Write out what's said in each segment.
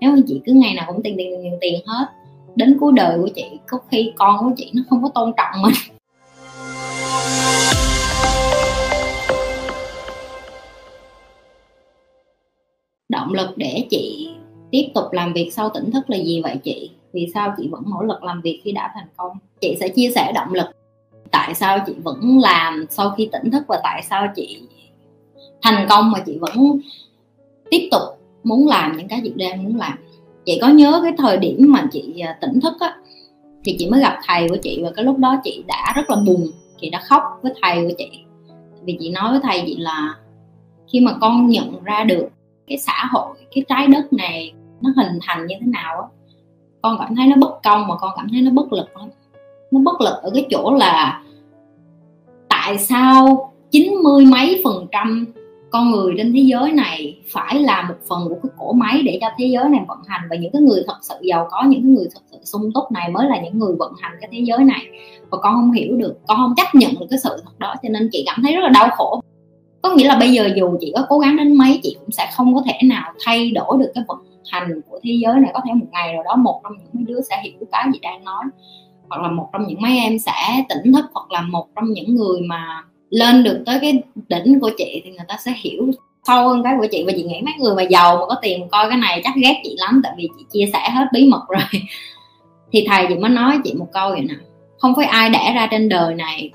nếu mà chị cứ ngày nào cũng tiền tiền tiền tiền hết, đến cuối đời của chị, có khi con của chị nó không có tôn trọng mình. Động lực để chị tiếp tục làm việc sau tỉnh thức là gì vậy chị? Vì sao chị vẫn nỗ lực làm việc khi đã thành công? Chị sẽ chia sẻ động lực. Tại sao chị vẫn làm sau khi tỉnh thức và tại sao chị thành công mà chị vẫn tiếp tục muốn làm những cái chị đang muốn làm. Chị có nhớ cái thời điểm mà chị à, tỉnh thức á, thì chị mới gặp thầy của chị và cái lúc đó chị đã rất là buồn, chị đã khóc với thầy của chị. Vì chị nói với thầy chị là khi mà con nhận ra được cái xã hội, cái trái đất này nó hình thành như thế nào á, con cảm thấy nó bất công mà con cảm thấy nó bất lực lắm. Nó bất lực ở cái chỗ là tại sao chín mươi mấy phần trăm con người trên thế giới này phải là một phần của cái cổ máy để cho thế giới này vận hành. Và những cái người thật sự giàu có, những cái người thật sự sung túc này mới là những người vận hành cái thế giới này. Và con không hiểu được, con không chấp nhận được cái sự thật đó, cho nên chị cảm thấy rất là đau khổ. Có nghĩa là bây giờ dù chị có cố gắng đến mấy, chị cũng sẽ không có thể nào thay đổi được cái vận hành của thế giới này. Có thể một ngày nào đó một trong những đứa sẽ hiểu cái gì đang nói, hoặc là một trong những mấy em sẽ tỉnh thức, hoặc là một trong những người mà lên được tới cái đỉnh của chị thì người ta sẽ hiểu sâu hơn cái của chị. Và chị nghĩ mấy người mà giàu mà có tiền coi cái này chắc ghét chị lắm, tại vì chị chia sẻ hết bí mật rồi. Thì thầy chị mới nói chị một câu vậy nè. Không phải ai đẻ ra trên đời này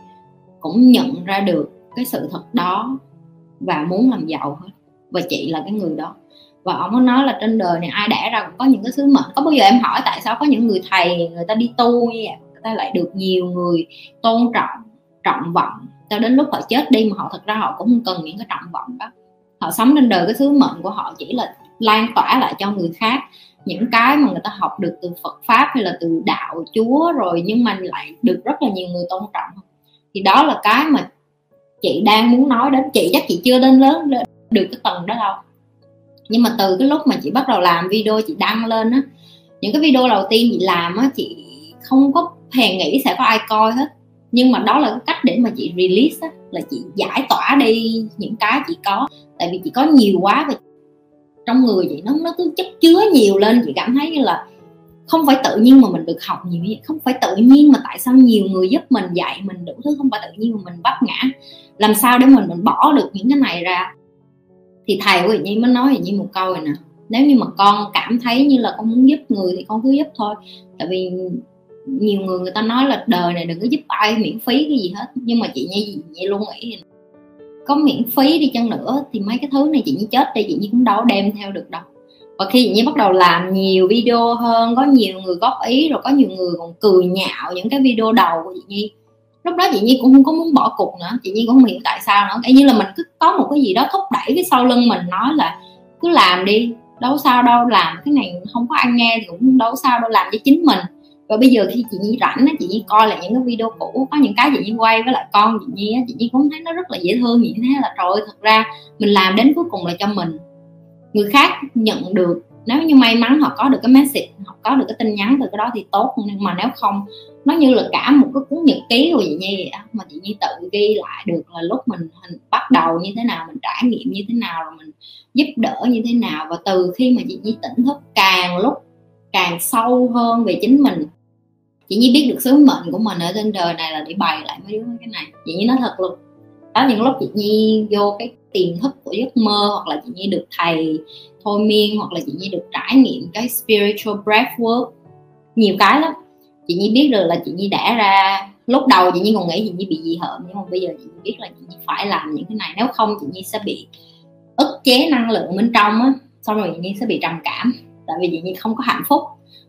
cũng nhận ra được cái sự thật đó và muốn làm giàu hết. Và chị là cái người đó. Và ông có nói là trên đời này ai đẻ ra cũng có những cái sứ mệnh. Có bao giờ em hỏi tại sao có những người thầy, người ta đi tu như vậy? Người ta lại được nhiều người tôn trọng trọng vọng cho đến lúc họ chết đi mà họ thật ra họ cũng không cần những cái trọng vọng đó. Họ sống trên đời cái sứ mệnh của họ chỉ là lan tỏa lại cho người khác. Những cái mà người ta học được từ Phật pháp hay là từ đạo, Chúa rồi nhưng mà lại được rất là nhiều người tôn trọng. Thì đó là cái mà chị đang muốn nói đến. Chị chắc chị chưa đến lớn được cái tầng đó đâu. Nhưng mà từ cái lúc mà chị bắt đầu làm video, chị đăng lên á, những cái video đầu tiên chị làm á, chị không có hề nghĩ sẽ có ai coi hết nhưng mà đó là cái cách để mà chị release á, là chị giải tỏa đi những cái chị có. Tại vì chị có nhiều quá và trong người chị nó nó cứ chất chứa nhiều lên. Chị cảm thấy như là không phải tự nhiên mà mình được học nhiều như vậy. Không phải tự nhiên mà tại sao nhiều người giúp mình dạy mình đủ thứ. Không phải tự nhiên mà mình bắt ngã. Làm sao để mình mình bỏ được những cái này ra? Thì thầy của chị mới nói như một câu này nè. Nếu như mà con cảm thấy như là con muốn giúp người thì con cứ giúp thôi. Tại vì nhiều người người ta nói là đời này đừng có giúp ai miễn phí cái gì hết. Nhưng mà chị như vậy luôn nghĩ có miễn phí đi chăng nữa thì mấy cái thứ này chị như chết đi, chị như cũng đâu đem theo được đâu. Và khi chị như bắt đầu làm nhiều video hơn, có nhiều người góp ý, rồi có nhiều người còn cười nhạo những cái video đầu của chị nhi. Lúc đó chị nhi cũng không có muốn bỏ cuộc nữa. Chị nhi cũng không hiểu tại sao nữa. Như là mình cứ có một cái gì đó thúc đẩy cái sau lưng mình, nói là cứ làm đi, đâu sao đâu, làm cái này không có ai nghe thì cũng đâu sao đâu, làm cho chính mình và bây giờ khi chị nhi rảnh á chị nhi coi lại những cái video cũ có những cái chị nhi quay với lại con chị nhi á chị nhi cũng thấy nó rất là dễ thương như thế là trời ơi thật ra mình làm đến cuối cùng là cho mình. Người khác nhận được nếu như may mắn họ có được cái message họ có được cái tin nhắn từ cái đó thì tốt nhưng mà nếu không nó như là cả một cái cuốn nhật ký của chị nhi vậy mà chị nhi tự ghi lại được là lúc mình, mình bắt đầu như thế nào mình trải nghiệm như thế nào rồi mình giúp đỡ như thế nào. Và từ khi mà chị nhi tỉnh thức càng lúc càng sâu hơn về chính mình chị nhi biết được sứ mệnh của mình ở trên đời này là để bày lại mấy đứa cái này chị nhi nói thật luôn đó những lúc chị nhi vô cái tiềm thức của giấc mơ hoặc là chị nhi được thầy thôi miên hoặc là chị nhi được trải nghiệm cái spiritual breathwork nhiều cái lắm chị nhi biết được là chị nhi đã ra lúc đầu chị nhi còn nghĩ chị nhi bị gì hợm nhưng mà bây giờ chị nhi biết là chị nhi phải làm những cái này nếu không chị nhi sẽ bị ức chế năng lượng bên trong á xong rồi chị nhi sẽ bị trầm cảm tại vì chị nhi không có hạnh phúc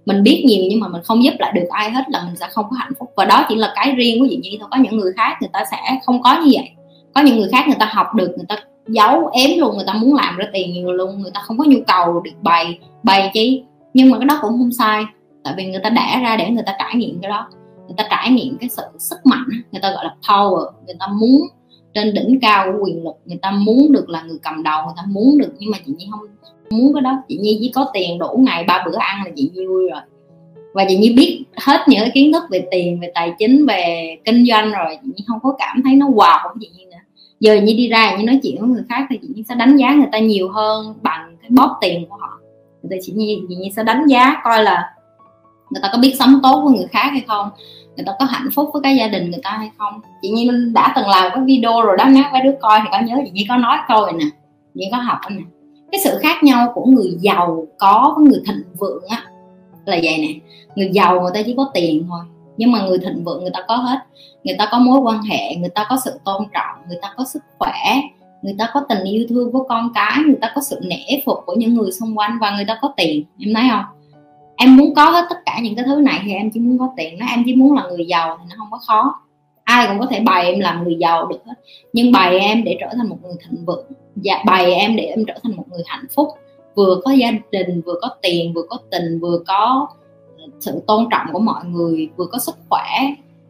mình biết nhiều nhưng mà mình không giúp lại được ai hết là mình sẽ không có hạnh phúc. Và đó chỉ là cái riêng của chị nhi thôi. Có những người khác người ta sẽ không có như vậy. Có những người khác người ta học được, người ta giấu, ém luôn, người ta muốn làm ra tiền nhiều luôn, người ta không có nhu cầu được bày bày chi. Nhưng mà cái đó cũng không sai, tại vì người ta đẻ ra để người ta trải nghiệm cái đó. Người ta trải nghiệm cái sự sức mạnh, người ta gọi là power, người ta muốn trên đỉnh cao của quyền lực, người ta muốn được là người cầm đầu, người ta muốn được, nhưng mà chị nhi không muốn cái đó. Chị nhi chỉ có tiền đủ ngày ba bữa ăn là chị nhi vui rồi. Và chị nhi biết hết những cái kiến thức về tiền, về tài chính, về kinh doanh rồi. Chị nhi không có cảm thấy nó wow của chị nhi nữa. Giờ như đi ra như nói chuyện với người khác thì chị nhi sẽ đánh giá người ta nhiều hơn bằng cái bóp tiền của họ. Thì chị nhi chị nhi sẽ đánh giá coi là người ta có biết sống tốt với người khác hay không người ta có hạnh phúc với cái gia đình người ta hay không? Chị nhi đã từng làm cái video rồi đó nếu mấy đứa coi thì có nhớ chị nhi có nói câu này nè, chị nhi có học nè. Cái sự khác nhau của người giàu có với người thịnh vượng á là vậy nè. Người giàu người ta chỉ có tiền thôi, nhưng mà người thịnh vượng người ta có hết. Người ta có mối quan hệ, người ta có sự tôn trọng, người ta có sức khỏe, người ta có tình yêu thương với con cái, người ta có sự nể phục của những người xung quanh và người ta có tiền. Em thấy không? Em muốn có hết tất cả những cái thứ này thì em chỉ muốn có tiền. Nó em chỉ muốn là người giàu thì nó không có khó. Ai cũng có thể bày em làm người giàu được hết. Nhưng bày em để trở thành một người thịnh vượng. Và bày em để em trở thành một người hạnh phúc. Vừa có gia đình, vừa có tiền, vừa có tình, vừa có sự tôn trọng của mọi người, vừa có sức khỏe.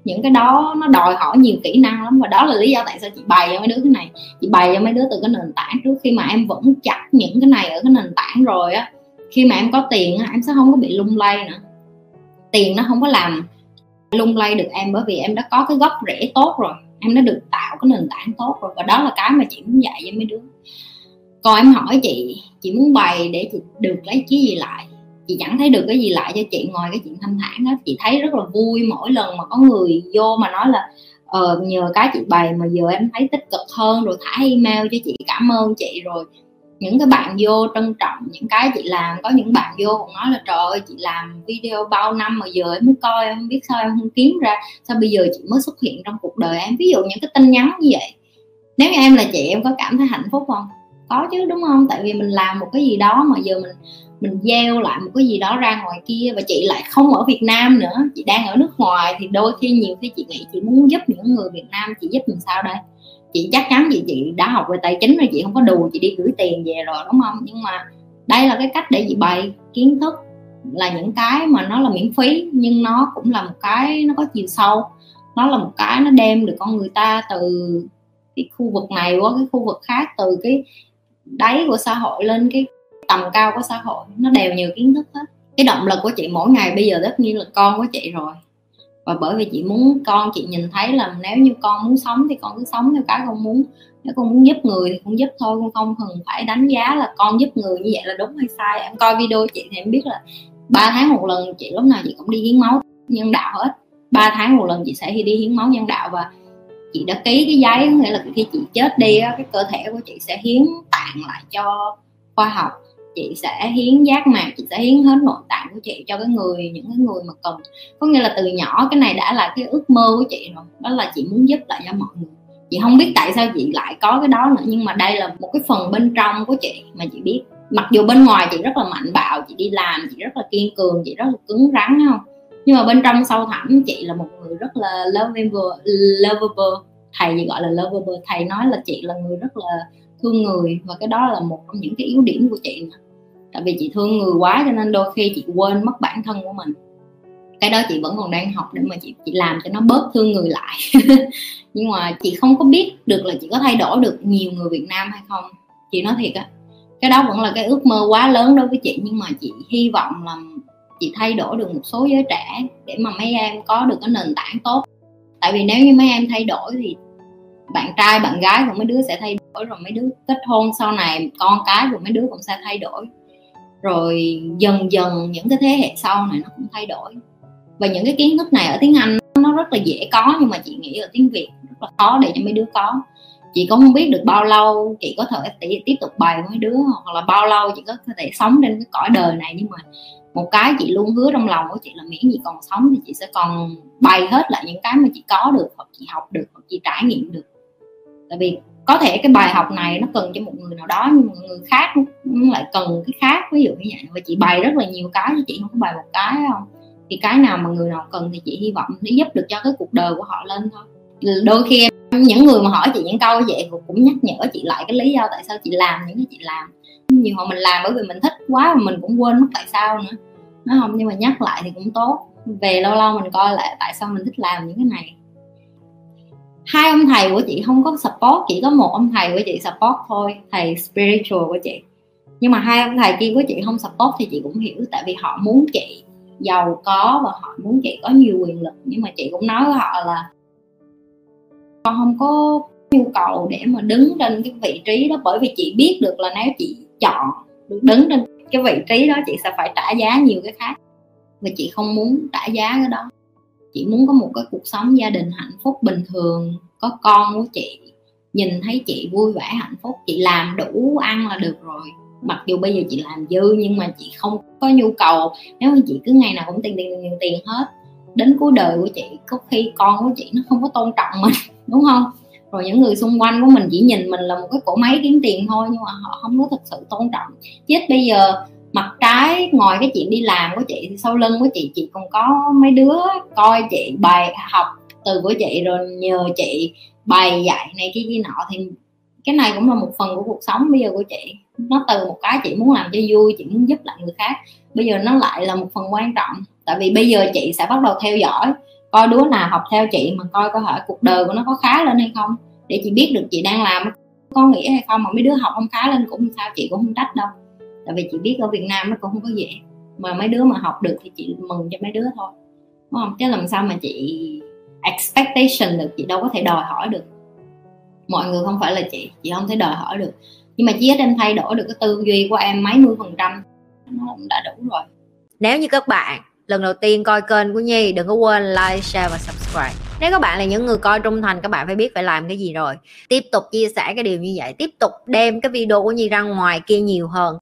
Những cái đó nó đòi hỏi nhiều kỹ năng lắm. Và đó là lý do tại sao chị bày cho mấy đứa cái này. Chị bày cho mấy đứa từ cái nền tảng trước. Khi mà em vẫn chặt những cái này ở cái nền tảng rồi á khi mà em có tiền em sẽ không có bị lung lay nữa. Tiền nó không có làm lung lay được em bởi vì em đã có cái gốc rễ tốt rồi. Em đã được tạo cái nền tảng tốt rồi và đó là cái mà chị muốn dạy cho mấy đứa. Còn em hỏi chị chị muốn bày để chị được lấy cái gì lại? Chị chẳng thấy được cái gì lại cho chị ngoài cái chuyện thanh thản đó chị thấy rất là vui mỗi lần mà có người vô mà nói là ờ, nhờ cái chị bày mà giờ em thấy tích cực hơn rồi thả email cho chị cảm ơn chị rồi những cái bạn vô trân trọng những cái chị làm. Có những bạn vô còn nói là, trời ơi, chị làm video bao năm mà giờ em mới coi, em không biết sao em không kiếm ra, sao bây giờ chị mới xuất hiện trong cuộc đời em? Ví dụ những cái tin nhắn như vậy. Nếu như em là chị, em có cảm thấy hạnh phúc không? Có chứ, đúng không? Tại vì mình làm một cái gì đó mà giờ mình mình gieo lại một cái gì đó ra ngoài kia và chị lại không ở Việt Nam nữa. Chị đang ở nước ngoài thì đôi khi nhiều khi chị nghĩ chị muốn giúp những người Việt Nam, chị giúp làm sao đây? Chị chắc chắn chị chị đã học về tài chính rồi, chị không có đùa, chị đi gửi tiền về rồi, đúng không? Nhưng mà đây là cái cách để chị bày kiến thức là những cái mà nó là miễn phí, nhưng nó cũng là một cái nó có chiều sâu. Nó là một cái nó đem được con người ta từ cái khu vực này qua cái khu vực khác, từ cái đáy của xã hội lên cái tầm cao của xã hội. Nó đều nhiều kiến thức hết. Cái động lực của chị mỗi ngày bây giờ tất nhiên là con của chị rồi và bởi vì chị muốn con, chị nhìn thấy là nếu như con muốn sống thì con cứ sống theo cái con muốn. Nếu con muốn giúp người thì con giúp thôi, con không cần phải đánh giá là con giúp người như vậy là đúng hay sai. Em coi video chị thì em biết là ba tháng một lần chị lúc nào chị cũng đi hiến máu nhân đạo hết. Ba tháng một lần chị sẽ đi hiến máu nhân đạo và chị đã ký cái giấy nghĩa là khi chị chết đi cái cơ thể của chị sẽ hiến tặng lại cho khoa học chị sẽ hiến giác mạc, chị sẽ hiến hết nội tạng của chị cho cái người, những cái người mà cần. Có nghĩa là từ nhỏ cái này đã là cái ước mơ của chị rồi, đó là chị muốn giúp lại cho mọi người. Chị không biết tại sao chị lại có cái đó nữa, nhưng mà đây là một cái phần bên trong của chị mà chị biết. Mặc dù bên ngoài chị rất là mạnh bạo, chị đi làm, chị rất là kiên cường, chị rất là cứng rắn không? Nhưng mà bên trong sâu thẳm, chị là một người rất là lovable lovable. Thầy gì gọi là lovable, thầy nói là chị là người rất là thương người, và cái đó là một trong những cái yếu điểm của chị nữa tại vì chị thương người quá cho nên đôi khi chị quên mất bản thân của mình. Cái đó chị vẫn còn đang học để mà chị chị làm cho nó bớt thương người lại. Nhưng mà chị không có biết được là chị có thay đổi được nhiều người Việt Nam hay không. Chị nói thiệt á, cái đó vẫn là cái ước mơ quá lớn đối với chị. Nhưng mà chị hy vọng là chị thay đổi được một số giới trẻ để mà mấy em có được cái nền tảng tốt. Tại vì nếu như mấy em thay đổi thì bạn trai, bạn gái của mấy đứa sẽ thay đổi, rồi mấy đứa kết hôn sau này, con cái của mấy đứa cũng sẽ thay đổi rồi dần dần những cái thế hệ sau này nó cũng thay đổi. Và những cái kiến thức này ở tiếng Anh nó rất là dễ có, nhưng mà chị nghĩ ở tiếng Việt rất là khó để cho mấy đứa có. Chị cũng không biết được bao lâu chị có thể tiếp tục bày với đứa, hoặc là bao lâu chị có thể sống trên cái cõi đời này. Nhưng mà một cái chị luôn hứa trong lòng của chị là miễn gì còn sống thì chị sẽ còn bày hết lại những cái mà chị có được, hoặc chị học được, hoặc chị trải nghiệm được. Tại vì có thể cái bài học này nó cần cho một người nào đó, nhưng một người khác lại cần cái khác. Ví dụ như vậy. Và chị bày rất là nhiều cái chứ chị, không có bày một cái không? Thì cái nào mà người nào cần thì chị hy vọng sẽ giúp được cho cái cuộc đời của họ lên thôi. Đôi khi những người mà hỏi chị những câu vậy cũng nhắc nhở chị lại cái lý do tại sao chị làm những cái chị làm. Nhiều hồi mình làm bởi vì mình thích quá mà mình cũng quên mất tại sao nữa. Nó không? Nhưng mà nhắc lại thì cũng tốt. Về lâu lâu mình coi lại tại sao mình thích làm những cái này hai ông thầy của chị không có support, chỉ có một ông thầy của chị support thôi, thầy spiritual của chị. Nhưng mà hai ông thầy kia của chị không support thì chị cũng hiểu, tại vì họ muốn chị giàu có và họ muốn chị có nhiều quyền lực. Nhưng mà chị cũng nói với họ là con không có nhu cầu để mà đứng trên cái vị trí đó, bởi vì chị biết được là nếu chị chọn được đứng trên cái vị trí đó, chị sẽ phải trả giá nhiều cái khác. Và chị không muốn trả giá cái đó chị muốn có một cái cuộc sống gia đình hạnh phúc bình thường, có con của chị. Nhìn thấy chị vui vẻ, hạnh phúc, chị làm đủ ăn là được rồi. Mặc dù bây giờ chị làm dư nhưng mà chị không có nhu cầu. Nếu như chị cứ ngày nào cũng tiền tiền tiền tiền hết, đến cuối đời của chị, có khi con của chị nó không có tôn trọng mình, đúng không? Rồi những người xung quanh của mình chỉ nhìn mình là một cái cỗ máy kiếm tiền thôi nhưng mà họ không có thực sự tôn trọng. Chết bây giờ mặt trái ngoài cái chuyện đi làm của chị thì sau lưng của chị chị còn có mấy đứa coi chị, bài học từ của chị, rồi nhờ chị bày dạy này cái kia nọ. Thì cái này cũng là một phần của cuộc sống bây giờ của chị. Nó từ một cái chị muốn làm cho vui, chị muốn giúp lại người khác. Bây giờ nó lại là một phần quan trọng. Tại vì bây giờ chị sẽ bắt đầu theo dõi, coi đứa nào học theo chị mà coi có thể cuộc đời của nó có khá lên hay không. Để chị biết được chị đang làm có nghĩa hay không, mà mấy đứa học không khá lên cũng sao, chị cũng không trách đâu tại vì chị biết ở Việt Nam nó cũng không có dễ. Mà mấy đứa mà học được thì chị mừng cho mấy đứa thôi. Đúng không? Chứ làm sao mà chị expectation được chị đâu có thể đòi hỏi được. Mọi người không phải là chị chị không thể đòi hỏi được. Nhưng mà chỉ ít em thay đổi được cái tư duy của em mấy mươi phần trăm nó cũng đã đủ rồi. Nếu như các bạn lần đầu tiên coi kênh của Nhi đừng có quên like, share và subscribe. Nếu các bạn là những người coi trung thành các bạn phải biết phải làm cái gì rồi. Tiếp tục chia sẻ cái điều như vậy, tiếp tục đem cái video của Nhi ra ngoài kia nhiều hơn.